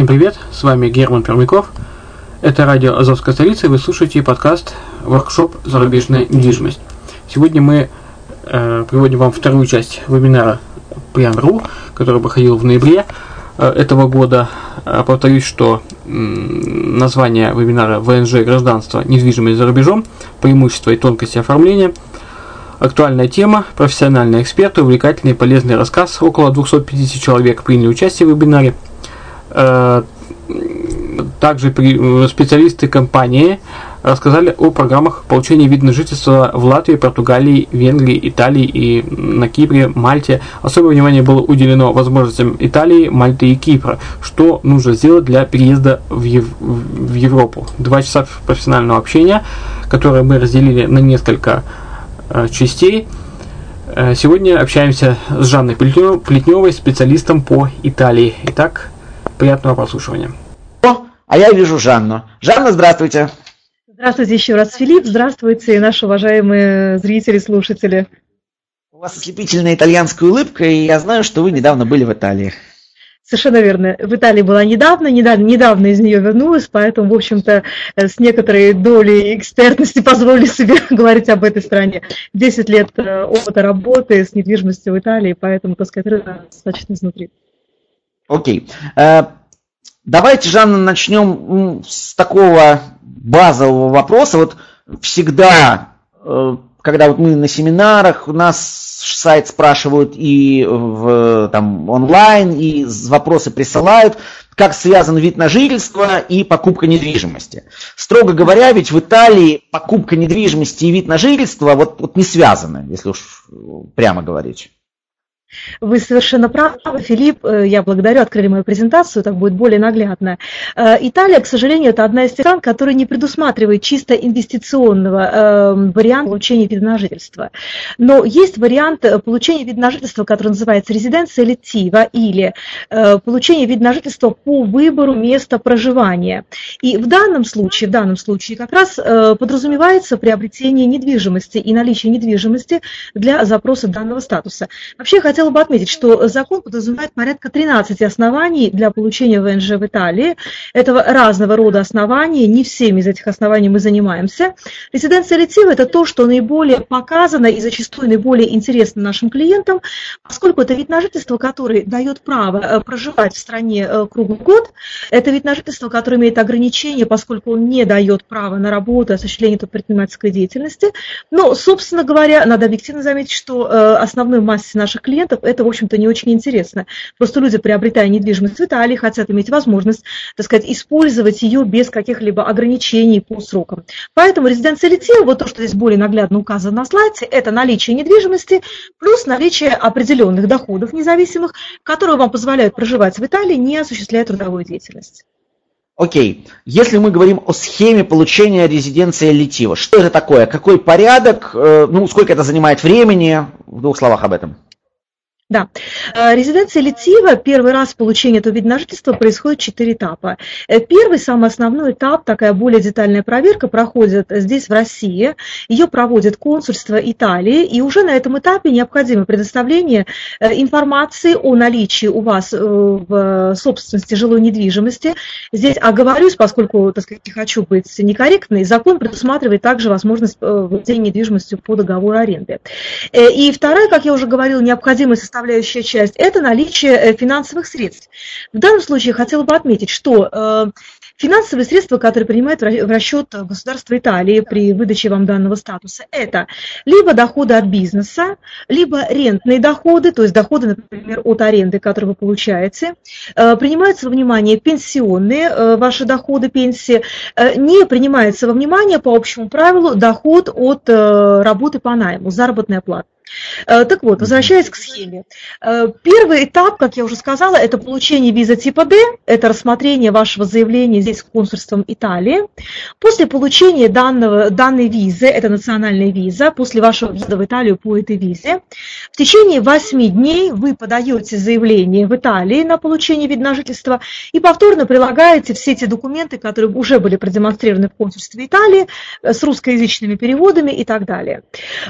Всем привет, с вами Герман Пермяков. Это радио Азовская столица, и вы слушаете подкаст «Воркшоп. Зарубежная недвижимость». Сегодня мы э, приводим вам вторую часть вебинара Прям.ру, который проходил в ноябре э, этого года. Э, повторюсь, что э, название вебинара «ВНЖ. Гражданство. Недвижимость за рубежом. Преимущества и тонкости оформления». Актуальная тема, профессиональные эксперты, увлекательный и полезный рассказ. Около 250 человек приняли участие в вебинаре – также э, специалисты компании рассказали о программах получения вида на жительство в Латвии, Португалии, Венгрии, Италии и на Кипре, Мальте. Особое внимание было уделено возможностям Италии, Мальты и Кипра. Что нужно сделать для переезда в, Ев в Европу? Два часа профессионального общения, которое мы разделили на несколько э, частей. Э, сегодня общаемся с Жанной Плетневой, специалистом по Италии. Итак, Приятного прослушивания. О, а я вижу Жанну. Жанна, здравствуйте. Здравствуйте еще раз, Филипп. Здравствуйте, наши уважаемые зрители, слушатели. У вас ослепительная итальянская улыбка, и я знаю, что вы недавно были в Италии. Совершенно верно. В Италии была недавно, недавно, недавно из нее вернулась, поэтому, в общем-то, с некоторой долей экспертности позволили себе говорить об этой стране. Десять лет э, опыта работы с недвижимостью в Италии, поэтому, так сказать, достаточно изнутри. Окей. Э, давайте, Жанна, начнем с такого базового вопроса. Вот всегда, э, когда вот мы на семинарах, у нас сайт спрашивают и в, там, онлайн, и вопросы присылают, как связан вид на жительство и покупка недвижимости. Строго говоря, ведь в Италии покупка недвижимости и вид на жительство вот, вот не связаны, если уж прямо говорить. Вы совершенно правы, Филипп. Э, я благодарю, открыли мою презентацию, так будет более наглядно. Э, Италия, к сожалению, это одна из стран, которая не предусматривает чисто инвестиционного эм, варианта получения вида на жительство. Но есть вариант э, получения вида на жительство, который называется резиденция летива или получение вида на жительство по выбору места проживания. И в данном случае, в данном случае как раз подразумевается приобретение недвижимости и наличие недвижимости для запроса данного статуса. Вообще, хотя хотела бы отметить, что закон подразумевает порядка 13 оснований для получения ВНЖ в Италии. Это разного рода основания, не всеми из этих оснований мы занимаемся. Резиденция литива – это то, что наиболее показано и зачастую наиболее интересно нашим клиентам, поскольку это вид на жительство, который дает право э, проживать в стране э, круглый год. Это вид на жительство, который имеет ограничения, поскольку он не дает права на работу, осуществление предпринимательской деятельности. Но, собственно говоря, надо объективно заметить, что э, основной массе наших клиентов это, в общем-то, не очень интересно. Просто люди, приобретая недвижимость в Италии, хотят иметь возможность, так сказать, использовать ее без каких-либо ограничений по срокам. Поэтому резиденция литива, вот то, что здесь более наглядно указано на слайде, это наличие недвижимости плюс наличие определенных доходов независимых, которые вам позволяют проживать в Италии, не осуществляя трудовую деятельность. Окей, если мы говорим о схеме получения резиденции литива, что это такое, какой порядок, э, ну, сколько это занимает времени, в двух словах об этом. Да. Э, резиденция Литива, первый раз получение этого вида на жительство происходит четыре этапа. Э, первый, самый основной этап, такая более детальная проверка, проходит здесь, в России. Ее проводит консульство Италии, и уже на этом этапе необходимо предоставление э, информации о наличии у вас в собственности жилой недвижимости. Здесь оговорюсь, поскольку, так сказать, не хочу быть некорректной, закон предусматривает также возможность владения недвижимостью по договору аренды. И вторая, как я уже говорила, необходимость составления составляющая часть – это наличие э, финансовых средств. В данном случае хотела бы отметить, что э, финансовые средства, которые принимает в расчет государство Италии при выдаче вам данного статуса, это либо доходы от бизнеса, либо рентные доходы, то есть доходы, например, от аренды, которые вы получаете. Э, принимаются во внимание пенсионные ваши доходы, пенсии. Не принимается во внимание по общему правилу доход от работы по найму, заработная плата. Э, так вот, возвращаясь к схеме. Э, первый этап, как я уже сказала, это получение визы типа D, это рассмотрение вашего заявления здесь консульством Италии. После получения данного, данной визы, это национальная виза, после вашего въезда в Италию по этой визе, в течение 8 дней вы подаете заявление в Италии на получение вида на жительство и повторно прилагаете все эти документы, которые уже были продемонстрированы в консульстве Италии э, с русскоязычными переводами и так далее.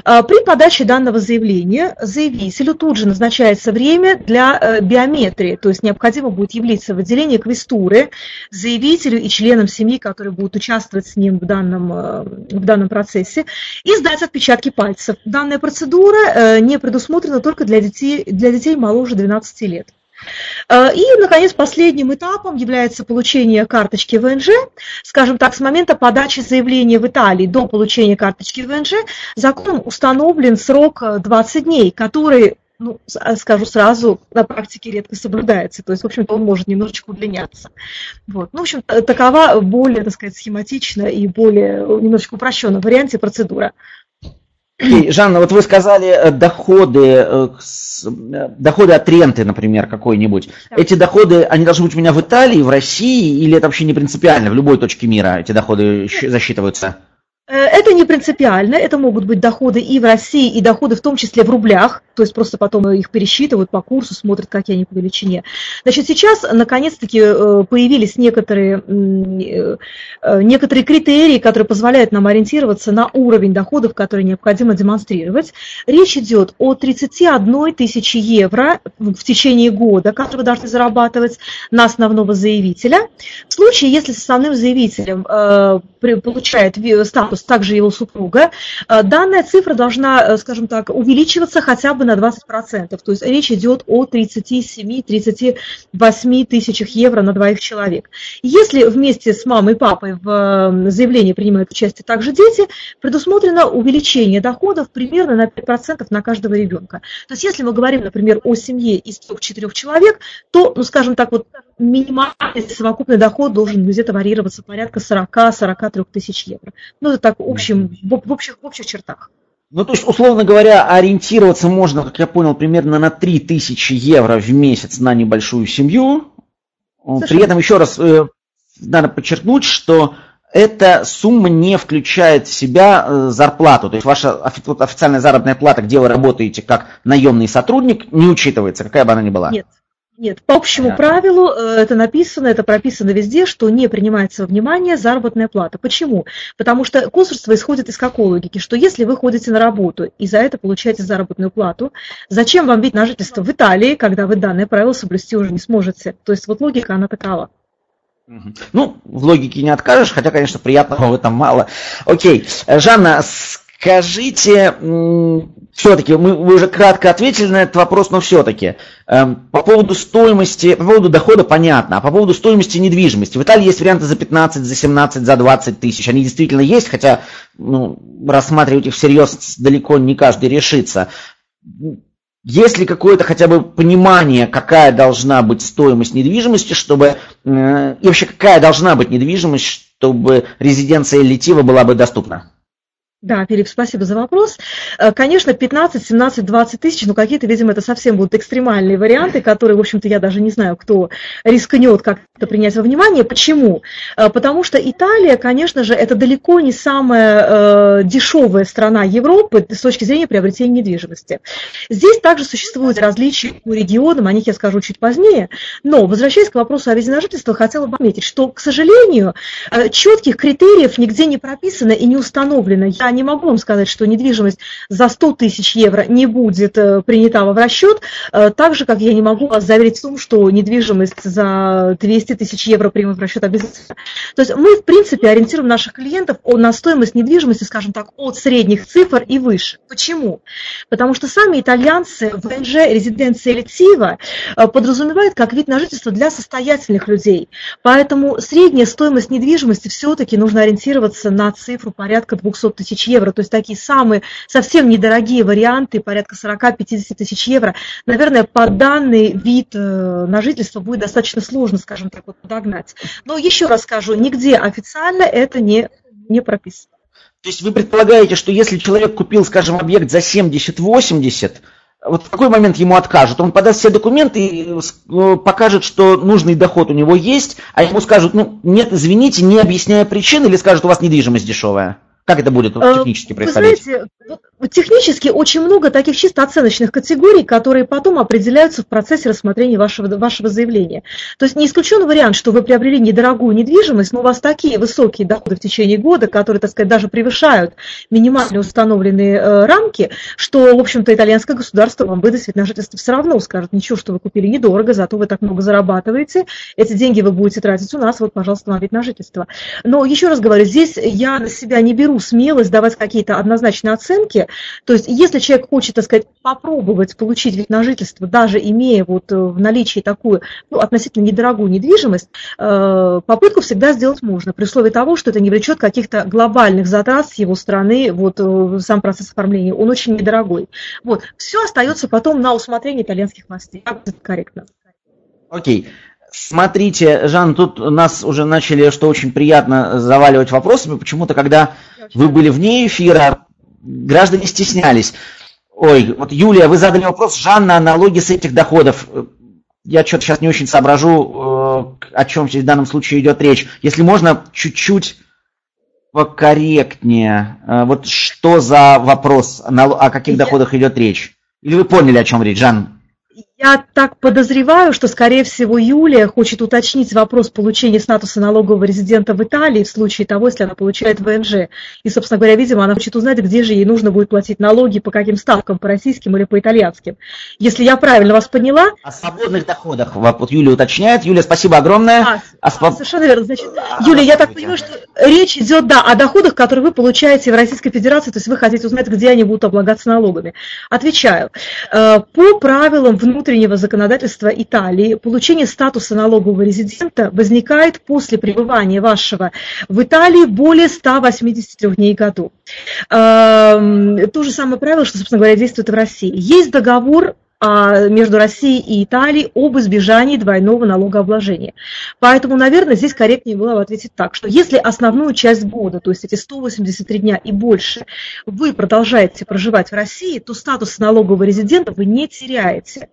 При подаче данного заявления заявителю тут же назначается время для э, биометрии, то есть необходимо будет явиться в отделение квестуры заявителю и членам семьи, которые будут участвовать с ним в данном, э, в данном процессе, и сдать отпечатки пальцев. Данная процедура э, не предусмотрена только для детей, для детей моложе 12 лет. Э, и, наконец, последним этапом является получение карточки ВНЖ. Скажем так, с момента подачи заявления в Италии до получения карточки ВНЖ законом установлен срок 20 э, дней, который ну, э, скажу сразу, на практике редко соблюдается. То есть, в общем-то, он может немножечко удлиняться. Вот. Ну, в общем, такова более, так сказать, схематичная и более немножечко упрощенная варианте процедура. Жанна, вот вы сказали э, доходы, э, э, доходы от ренты, например, какой-нибудь. Да. Эти доходы, они должны быть у меня в Италии, в России, или это вообще не принципиально? В любой точке мира эти доходы засчитываются? Э, это не принципиально, это могут быть доходы и в России, и доходы в том числе в рублях, то есть просто потом их пересчитывают по курсу, смотрят, какие они по величине. Значит, сейчас наконец-таки э, появились некоторые, э, некоторые критерии, которые позволяют нам ориентироваться на уровень доходов, которые необходимо демонстрировать. Речь идет о 31 тысячи евро в течение года, которые вы должны зарабатывать на основного заявителя. В случае, если с основным заявителем получает статус также его супруга, э, данная цифра должна, э, скажем так, увеличиваться хотя бы на 20%. То есть речь идет о 37-38 тысячах евро на двоих человек. Если вместе с мамой и папой в э, заявлении принимают участие также дети, предусмотрено увеличение доходов примерно на 5% на каждого ребенка. То есть если мы говорим, например, о семье из трех-четырех человек, то, ну, скажем так, вот минимальный совокупный доход должен где-то варьироваться порядка 40-43 тысяч евро. Ну, так в, общем, в, в, общих, в общих чертах. Ну, то есть, условно говоря, ориентироваться можно, как я понял, примерно на 3000 евро в месяц на небольшую семью. Совершенно. При этом, еще раз, э, надо подчеркнуть, что эта сумма не включает в себя э, зарплату. То есть ваша официальная заработная плата, где вы работаете как наемный сотрудник, не учитывается, какая бы она ни была. Нет, Нет, по общему Понятно. правилу э, это написано, это прописано везде, что не принимается во внимание заработная плата. Почему? Потому что консульство исходит из какой логики, что если вы ходите на работу и за это получаете заработную плату, зачем вам вид на жительство в Италии, когда вы данное правило соблюсти уже не сможете? То есть вот логика, она такова. Ну, в логике не откажешь, хотя, конечно, приятного в этом мало. Окей. Жанна, скажите, все-таки, мы, вы уже кратко ответили на этот вопрос, но все-таки, эм, по поводу стоимости, по поводу дохода понятно, а по поводу стоимости недвижимости. В Италии есть варианты за 15, за 17, за 20 тысяч. Они действительно есть, хотя ну, рассматривать их всерьез далеко не каждый решится. Есть ли какое-то хотя бы понимание, какая должна быть стоимость недвижимости, чтобы э, и вообще какая должна быть недвижимость, чтобы резиденция Литива была бы доступна? Да, Филипп, спасибо за вопрос. Э, конечно, 15, 17, 20 тысяч, но какие-то, видимо, это совсем будут экстремальные варианты, которые, в общем-то, я даже не знаю, кто рискнет как-то принять во внимание. Почему? Э, потому что Италия, конечно же, это далеко не самая э, дешевая страна Европы с точки зрения приобретения недвижимости. Здесь также существуют различия по регионам, о них я скажу чуть позднее. Но, возвращаясь к вопросу о визе на жительство, хотела бы отметить, что, к сожалению, четких критериев нигде не прописано и не установлено. Я не могу вам сказать, что недвижимость за 100 тысяч евро не будет э, принята в расчет, э, так же, как я не могу вас заверить в том, что недвижимость за 200 тысяч евро примут в расчет обязательно. То есть мы, в принципе, ориентируем наших клиентов на стоимость недвижимости, скажем так, от средних цифр и выше. Почему? Потому что сами итальянцы в ВНЖ резиденция Литива э, подразумевают как вид на жительство для состоятельных людей. Поэтому средняя стоимость недвижимости все-таки нужно ориентироваться на цифру порядка 200 тысяч тысяч евро, то есть такие самые совсем недорогие варианты, порядка 40-50 тысяч евро, наверное, по данный вид э, на жительство будет достаточно сложно, скажем так, вот подогнать. Но еще раз скажу, нигде официально это не, не прописано. То есть вы предполагаете, что если человек купил, скажем, объект за 70-80, вот в какой момент ему откажут? Он подаст все документы и э, покажет, что нужный доход у него есть, а ему скажут, ну, нет, извините, не объясняя причин, или скажут, у вас недвижимость дешевая? Как это будет э, технически происходить? Вы знаете, Технически очень много таких чисто оценочных категорий, которые потом определяются в процессе рассмотрения вашего, вашего заявления. То есть не исключен вариант, что вы приобрели недорогую недвижимость, но у вас такие высокие доходы в течение года, которые, так сказать, даже превышают минимально установленные э, рамки, что, в общем-то, итальянское государство вам выдаст вид на жительство все равно, скажет, ничего, что вы купили недорого, зато вы так много зарабатываете, эти деньги вы будете тратить у нас, вот, пожалуйста, вам вид на жительство. Но еще раз говорю, здесь я на себя не беру смелость давать какие-то однозначные оценки, то есть, если человек хочет, так сказать, попробовать получить вид на жительство, даже имея вот э, в наличии такую ну, относительно недорогую недвижимость, э, попытку всегда сделать можно, при условии того, что это не влечет каких-то глобальных затрат с его стороны, вот э, сам процесс оформления, он очень недорогой. Вот. Все остается потом на усмотрение итальянских властей. Это корректно? Окей. Смотрите, Жан, тут нас уже начали, что очень приятно, заваливать вопросами. Почему-то, когда вы были вне эфира, граждане стеснялись. Ой, вот Юлия, вы задали вопрос, Жанна, аналоги с этих доходов. Я что-то сейчас не очень соображу, э, о чем в данном случае идет речь. Если можно, чуть-чуть покорректнее. Э, вот что за вопрос, о каких доходах идет речь? Или вы поняли, о чем речь, Жан? Я так подозреваю, что, скорее всего, Юлия хочет уточнить вопрос получения статуса налогового резидента в Италии в случае того, если она получает ВНЖ. И, собственно говоря, видимо, она хочет узнать, где же ей нужно будет платить налоги, по каким ставкам, по российским или по итальянским. Если я правильно вас поняла... О свободных доходах. Вот Юлия уточняет. Юлия, спасибо огромное. А, а своб... Совершенно верно. Значит, а, Юлия, я так понимаю, что речь идет, да, о доходах, которые вы получаете в Российской Федерации, то есть вы хотите узнать, где они будут облагаться налогами. Отвечаю. Э, по правилам внутреннего внутреннего законодательства Италии получение статуса налогового резидента возникает после пребывания вашего в Италии более 183 дней году. Эм, то же самое правило, что, собственно говоря, действует в России. Есть договор между Россией и Италией об избежании двойного налогообложения. Поэтому, наверное, здесь корректнее было бы ответить так, что если основную часть года, то есть эти 183 дня и больше, вы продолжаете проживать в России, то статус налогового резидента вы не теряете.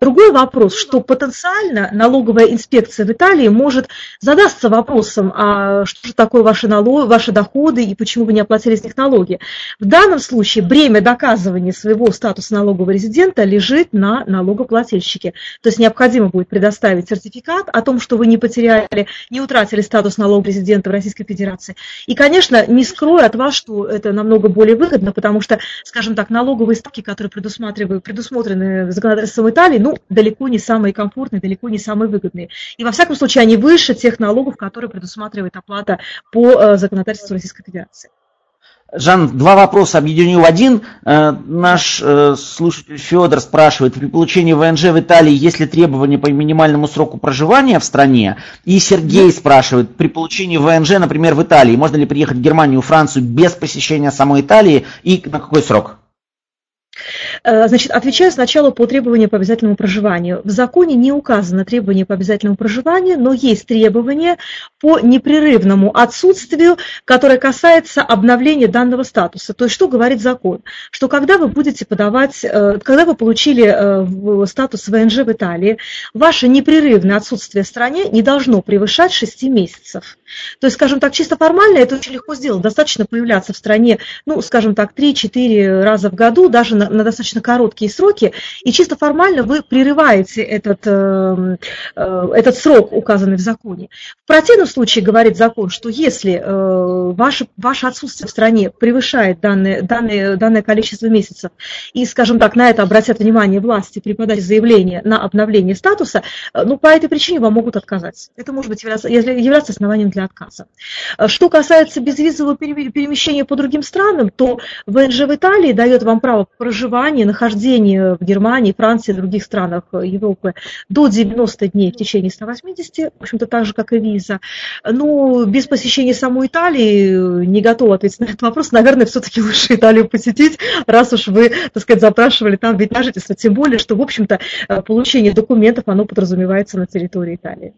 Другой вопрос, что потенциально налоговая инспекция в Италии может задаться вопросом, а что же такое ваши, налоги, ваши доходы и почему вы не оплатили с них налоги. В данном случае бремя доказывания своего статуса налогового резидента лежит будет на налогоплательщике. То есть необходимо будет предоставить сертификат о том, что вы не потеряли, не утратили статус налогового резидента в Российской Федерации. И, конечно, не скрою от вас, что это намного более выгодно, потому что, скажем так, налоговые ставки, которые предусматривают, предусмотрены законодательством Италии, ну, далеко не самые комфортные, далеко не самые выгодные. И, во всяком случае, они выше тех налогов, которые предусматривает оплата по э, законодательству Российской Федерации. Жан, два вопроса объединю в один. Э, наш э, слушатель Федор спрашивает, при получении ВНЖ в Италии есть ли требования по минимальному сроку проживания в стране? И Сергей спрашивает, при получении ВНЖ, например, в Италии, можно ли приехать в Германию, Францию без посещения самой Италии и на какой срок? Э, значит, отвечаю сначала по требованию по обязательному проживанию. В законе не указано требование по обязательному проживанию, но есть требования по непрерывному отсутствию, которое касается обновления данного статуса. То есть что говорит закон? Что когда вы будете подавать, э, когда вы получили э, статус ВНЖ в Италии, ваше непрерывное отсутствие в стране не должно превышать 6 месяцев. То есть, скажем так, чисто формально это очень легко сделать. Достаточно появляться в стране, ну, скажем так, 3-4 раза в году, даже на, на достаточно короткие сроки, и чисто формально вы прерываете этот, э, э, этот срок, указанный в законе. В противном случае говорит закон, что если э, ваше, ваше отсутствие в стране превышает данное, данное, данное количество месяцев, и, скажем так, на это обратят внимание власти при подаче заявления на обновление статуса, ну, по этой причине вам могут отказать. Это может быть являться, являться основанием для отказа. Что касается безвизового перемещения по другим странам, то ВНЖ в Италии дает вам право проживания, нахождения в Германии, Франции других странах Европы до 90 дней в течение 180, в общем-то так же, как и виза. Но без посещения самой Италии не готова ответить на этот вопрос. Наверное, все-таки лучше Италию посетить, раз уж вы, так сказать, запрашивали там вид на жительство. Тем более, что, в общем-то, получение документов, оно подразумевается на территории Италии.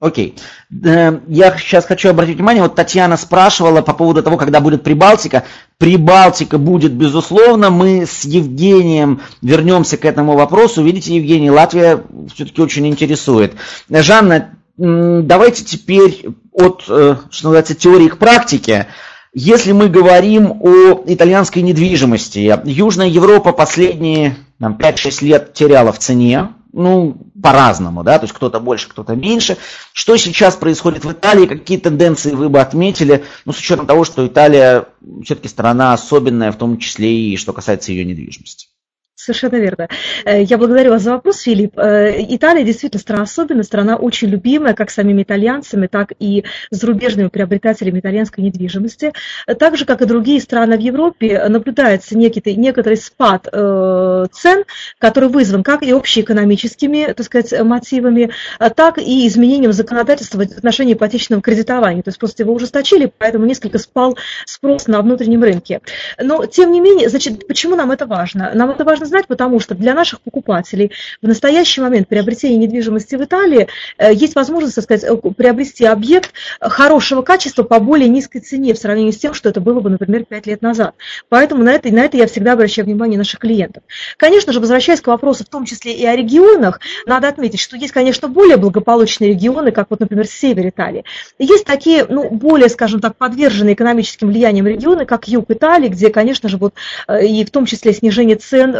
Окей. Э, я сейчас хочу обратить внимание, вот Татьяна спрашивала по поводу того, когда будет Прибалтика. Прибалтика будет, безусловно. Мы с Евгением вернемся к этому вопросу. Видите, Евгений, Латвия все-таки очень интересует. Жанна, давайте теперь от, э, что называется, теории к практике. Если мы говорим о итальянской недвижимости, Южная Европа последние 5-6 лет теряла в цене, ну, по-разному, да, то есть кто-то больше, кто-то меньше. Что сейчас происходит в Италии, какие тенденции вы бы отметили, ну, с учетом того, что Италия все-таки страна особенная, в том числе и что касается ее недвижимости? Совершенно верно. Э, я благодарю вас за вопрос, Филипп. Э, Италия действительно страна особенная, страна очень любимая как самими итальянцами, так и зарубежными приобретателями итальянской недвижимости. Так же, как и другие страны в Европе, наблюдается некий, некоторый спад э, цен, который вызван как и общеэкономическими так сказать, мотивами, так и изменением законодательства в отношении ипотечного кредитования. То есть просто его ужесточили, поэтому несколько спал спрос на внутреннем рынке. Но, тем не менее, значит, почему нам это важно? Нам это важно знать, потому что для наших покупателей в настоящий момент приобретения недвижимости в Италии э, есть возможность, так сказать, э, приобрести объект хорошего качества по более низкой цене в сравнении с тем, что это было бы, например, 5 лет назад. Поэтому на это, на это я всегда обращаю внимание наших клиентов. Конечно же, возвращаясь к вопросу, в том числе и о регионах, надо отметить, что есть, конечно, более благополучные регионы, как вот, например, север Италии. есть такие, ну, более, скажем так, подверженные экономическим влиянием регионы, как юг Италии, где, конечно же, вот, э, и в том числе снижение цен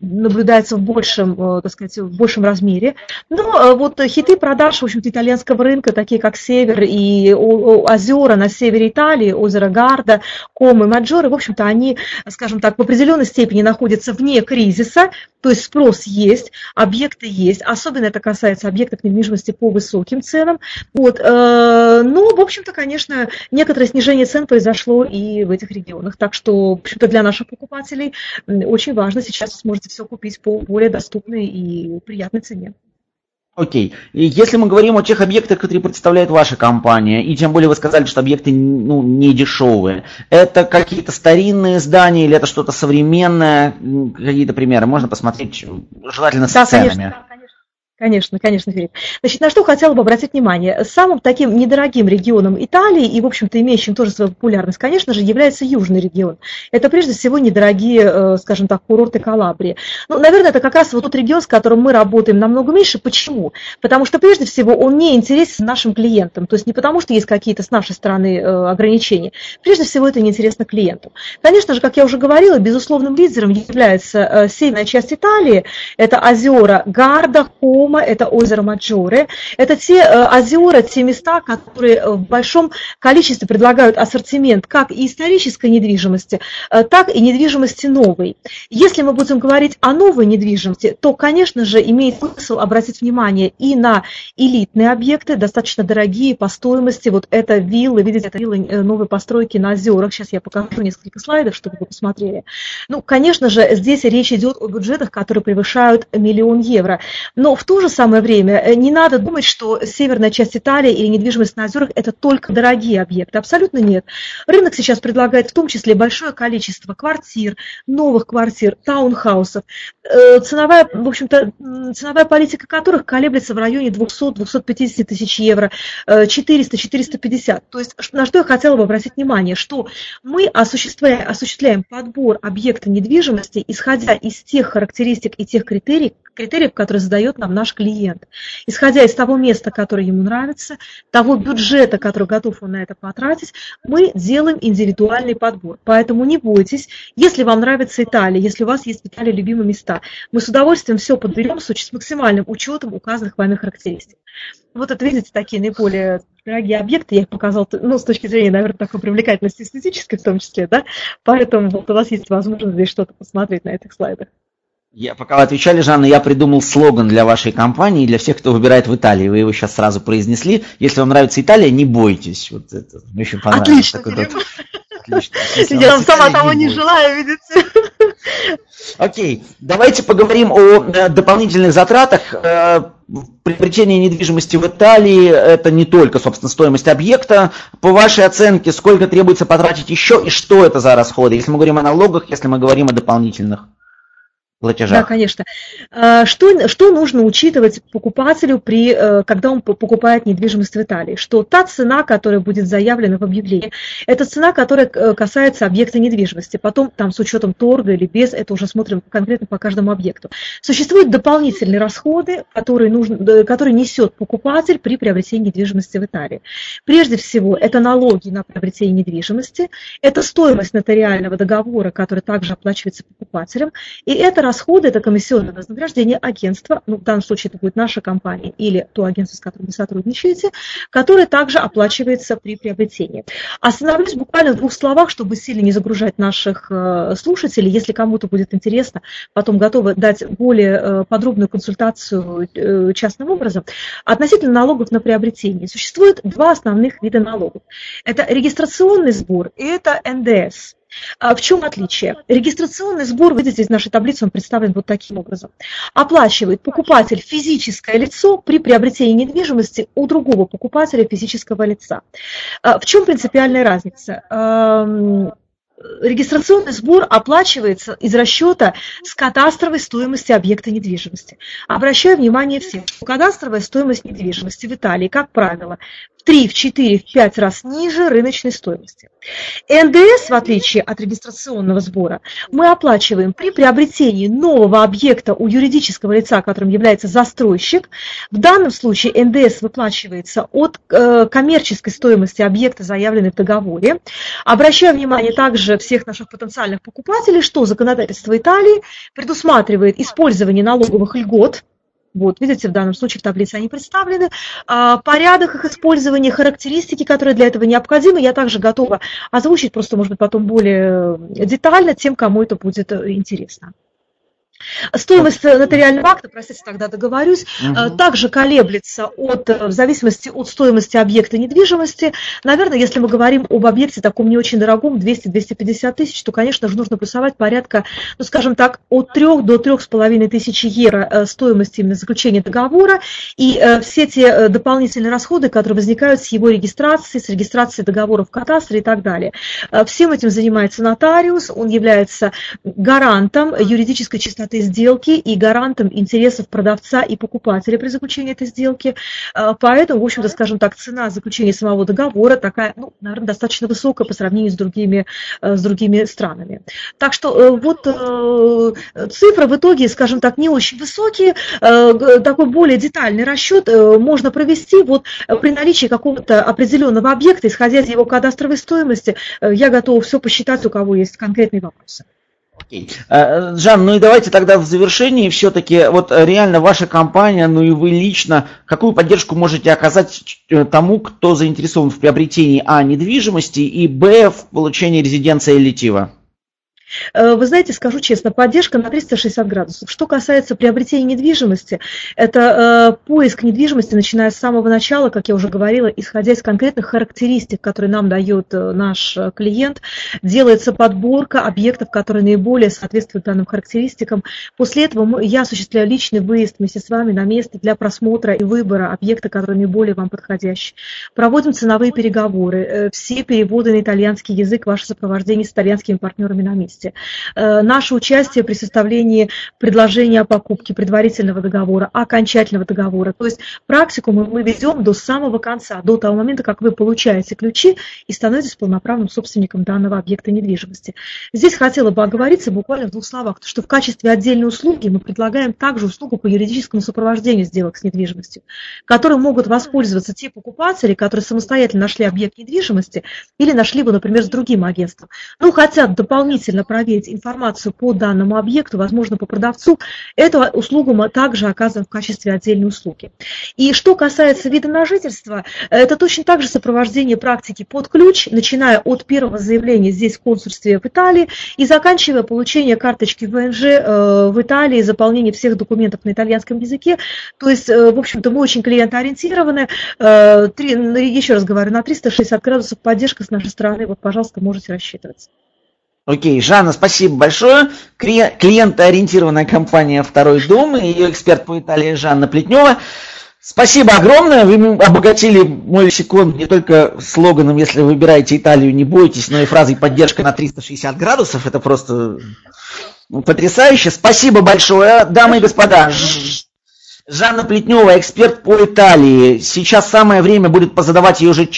наблюдается в большем, э, так сказать, в большем размере. Но э, вот хиты продаж, в общем-то, итальянского рынка, такие как Север и озера на севере Италии, озеро Гарда, Комы, Маджоры, в общем-то, они, скажем так, в определенной степени находятся вне кризиса, то есть спрос есть, объекты есть, особенно это касается объектов недвижимости по высоким ценам. Вот. Э, но, в общем-то, конечно, некоторое снижение цен произошло и в этих регионах. Так что, в общем-то, для наших покупателей очень важно сейчас сможете все купить по более доступной и приятной цене. Окей. И если мы говорим о тех объектах, которые представляет ваша компания, и тем более вы сказали, что объекты ну, не дешевые, это какие-то старинные здания или это что-то современное? Какие-то примеры можно посмотреть, желательно с да, ценами? Конечно. Конечно, конечно, Филипп. Значит, на что хотела бы обратить внимание. Самым таким недорогим регионом Италии и, в общем-то, имеющим тоже свою популярность, конечно же, является южный регион. Это, прежде всего, недорогие, э, скажем так, курорты Калабрии. Ну, наверное, это как раз вот тот регион, с которым мы работаем намного меньше. Почему? Потому что, прежде всего, он не интересен нашим клиентам. То есть не потому, что есть какие-то с нашей стороны э, ограничения. Прежде всего, это неинтересно клиенту. Конечно же, как я уже говорила, безусловным лидером является э, северная часть Италии. Это озера Гарда, Хом, Кома, это озеро Маджоре. Это те э, озера, те места, которые э, в большом количестве предлагают ассортимент как и исторической недвижимости, э, так и недвижимости новой. Если мы будем говорить о новой недвижимости, то, конечно же, имеет смысл обратить внимание и на элитные объекты, достаточно дорогие по стоимости. Вот это виллы, видите, это виллы новой постройки на озерах. Сейчас я покажу несколько слайдов, чтобы вы посмотрели. Ну, конечно же, здесь речь идет о бюджетах, которые превышают миллион евро. Но в то то же самое время э, не надо думать, что северная часть Италии или недвижимость на озерах – это только дорогие объекты. Абсолютно нет. Рынок сейчас предлагает в том числе большое количество квартир, новых квартир, таунхаусов, э, ценовая, в общем-то, ценовая политика которых колеблется в районе 200-250 тысяч евро, 400-450. Э, то есть на что я хотела бы обратить внимание, что мы осуществляем, осуществляем подбор объекта недвижимости, исходя из тех характеристик и тех критерий, критериев, которые задает нам наш клиент. Исходя из того места, которое ему нравится, того бюджета, который готов он на это потратить, мы делаем индивидуальный подбор. Поэтому не бойтесь, если вам нравится Италия, если у вас есть в Италии любимые места, мы с удовольствием все подберем с максимальным учетом указанных вами характеристик. Вот это, видите, такие наиболее дорогие объекты, я их показала, ну, с точки зрения, наверное, такой привлекательности эстетической в том числе, да, поэтому вот у вас есть возможность здесь что-то посмотреть на этих слайдах. Я, пока вы отвечали, Жанна, я придумал слоган для вашей компании, для всех, кто выбирает в Италии. Вы его сейчас сразу произнесли. Если вам нравится Италия, не бойтесь. Вот это мне очень понравилось. Отлично, Такой, вот, отлично. Я вам сама того не желаю, видите. Окей, давайте поговорим о э, дополнительных затратах. Э, приобретение недвижимости в Италии – это не только, собственно, стоимость объекта. По вашей оценке, сколько требуется потратить еще и что это за расходы? Если мы говорим о налогах, если мы говорим о дополнительных платежах. Да, конечно. А, что, что нужно учитывать покупателю, при, э, когда он покупает недвижимость в Италии? Что та цена, которая будет заявлена в объявлении, это цена, которая э, касается объекта недвижимости. Потом там с учетом торга или без, это уже смотрим конкретно по каждому объекту. Существуют дополнительные расходы, которые, нужно, которые несет покупатель при приобретении недвижимости в Италии. Прежде всего, это налоги на приобретение недвижимости, это стоимость нотариального договора, который также оплачивается покупателем, и это расходы – это комиссионное вознаграждение агентства, ну, в данном случае это будет наша компания или то агентство, с которым вы сотрудничаете, которое также оплачивается при приобретении. Остановлюсь буквально в двух словах, чтобы сильно не загружать наших э, слушателей. Если кому-то будет интересно, потом готовы дать более э, подробную консультацию э, частным образом. Относительно налогов на приобретение существует два основных вида налогов. Это регистрационный сбор и это НДС. А в чем отличие? Регистрационный сбор, видите, из нашей таблицы он представлен вот таким образом. Оплачивает покупатель физическое лицо при приобретении недвижимости у другого покупателя физического лица. А в чем принципиальная разница? регистрационный сбор оплачивается из расчета с кадастровой стоимости объекта недвижимости. Обращаю внимание всех, что кадастровая стоимость недвижимости в Италии, как правило, в 3, в 4, в 5 раз ниже рыночной стоимости. НДС, в отличие от регистрационного сбора, мы оплачиваем при приобретении нового объекта у юридического лица, которым является застройщик. В данном случае НДС выплачивается от э, коммерческой стоимости объекта, заявленной в договоре. Обращаю внимание также всех наших потенциальных покупателей, что законодательство Италии предусматривает использование налоговых льгот вот, видите, в данном случае в таблице они представлены. А, порядок их использования, характеристики, которые для этого необходимы, я также готова озвучить, просто, может быть, потом более детально тем, кому это будет э, интересно. Стоимость нотариального акта, простите, тогда договорюсь, угу. также колеблется от, э, в зависимости от стоимости объекта недвижимости. Наверное, если мы говорим об объекте таком не очень дорогом, 200-250 тысяч, то, конечно же, нужно плюсовать порядка, ну, скажем так, от 3 до 3,5 тысяч евро э, стоимости именно заключения договора и все те дополнительные расходы, которые возникают с его регистрацией, с регистрацией договора в кадастре и так далее. Всем этим занимается нотариус, он является гарантом юридической чистоты этой сделки и гарантом интересов продавца и покупателя при заключении этой сделки. Э, поэтому, в общем-то, скажем так, цена заключения самого договора такая, ну, наверное, достаточно высокая по сравнению с другими, э, с другими странами. Так что вот цифры в итоге, скажем так, не очень высокие. Такой более детальный расчет можно провести вот при наличии какого-то определенного объекта, исходя из его кадастровой стоимости. Я готова все посчитать, у кого есть конкретные вопросы. Окей. Э, Жан, ну и давайте тогда в завершении все-таки, вот реально ваша компания, ну и вы лично, какую поддержку можете оказать э, тому, кто заинтересован в приобретении А недвижимости и Б в получении резиденции элитива? Э, вы знаете, скажу честно, поддержка на 360 градусов. Что касается приобретения недвижимости, это э, поиск недвижимости, начиная с самого начала, как я уже говорила, исходя из конкретных характеристик, которые нам дает э, наш клиент, делается подборка объектов, которые наиболее соответствуют данным характеристикам. После этого я осуществляю личный выезд вместе с вами на место для просмотра и выбора объекта, который наиболее вам подходящий. Проводим ценовые переговоры, все переводы на итальянский язык, ваше сопровождение с итальянскими партнерами на месте месте. Э, наше участие при составлении предложения о покупке, предварительного договора, окончательного договора. То есть практику мы, мы ведем до самого конца, до того момента, как вы получаете ключи и становитесь полноправным собственником данного объекта недвижимости. Здесь хотела бы оговориться буквально в двух словах, что в качестве отдельной услуги мы предлагаем также услугу по юридическому сопровождению сделок с недвижимостью, которой могут воспользоваться те покупатели, которые самостоятельно нашли объект недвижимости или нашли его, например, с другим агентством, ну, хотят дополнительно проверить информацию по данному объекту, возможно, по продавцу, эту услугу мы также оказываем в качестве отдельной услуги. И что касается вида на жительство, это точно так же сопровождение практики под ключ, начиная от первого заявления здесь в консульстве в Италии и заканчивая получение карточки ВНЖ э, в Италии, заполнение всех документов на итальянском языке. То есть, э, в общем-то, мы очень клиентоориентированы. Э, еще раз говорю, на 360 градусов поддержка с нашей стороны, вот, пожалуйста, можете рассчитываться. Окей, Жанна, спасибо большое. Клиентоориентированная компания «Второй дом» и ее эксперт по Италии Жанна Плетнева. Спасибо огромное, вы обогатили мой лексикон не только слоганом «Если вы выбираете Италию, не бойтесь», но и фразой «Поддержка на 360 градусов». Это просто потрясающе. Спасибо большое, дамы и господа. Жанна Плетнева, эксперт по Италии. Сейчас самое время будет позадавать ее уже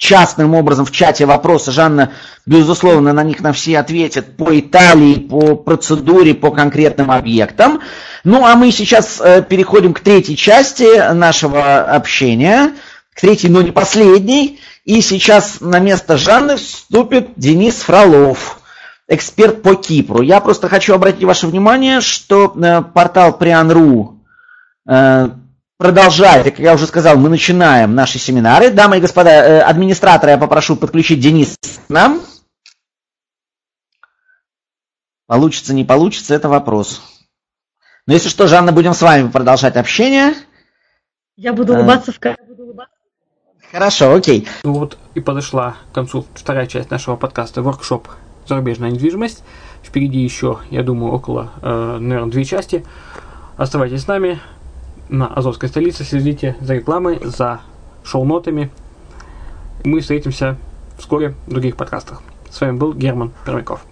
частным образом в чате вопросы. Жанна, безусловно, на них на все ответит по Италии, по процедуре, по конкретным объектам. Ну, а мы сейчас э, переходим к третьей части нашего общения, к третьей, но не последней. И сейчас на место Жанны вступит Денис Фролов, эксперт по Кипру. Я просто хочу обратить ваше внимание, что э, портал Приан.ру э, продолжает, как я уже сказал, мы начинаем наши семинары. Дамы и господа, э, администратора я попрошу подключить Денис к нам. Получится, не получится, это вопрос. Но если что, Жанна, будем с вами продолжать общение. Я буду улыбаться в камеру. Хорошо, окей. Ну вот и подошла к концу вторая часть нашего подкаста «Воркшоп. Зарубежная недвижимость». Впереди еще, я думаю, около, э, наверное, две части. Оставайтесь с нами на Азовской столице. Следите за рекламой, за шоу-нотами. Мы встретимся вскоре в других подкастах. С вами был Герман Пермяков.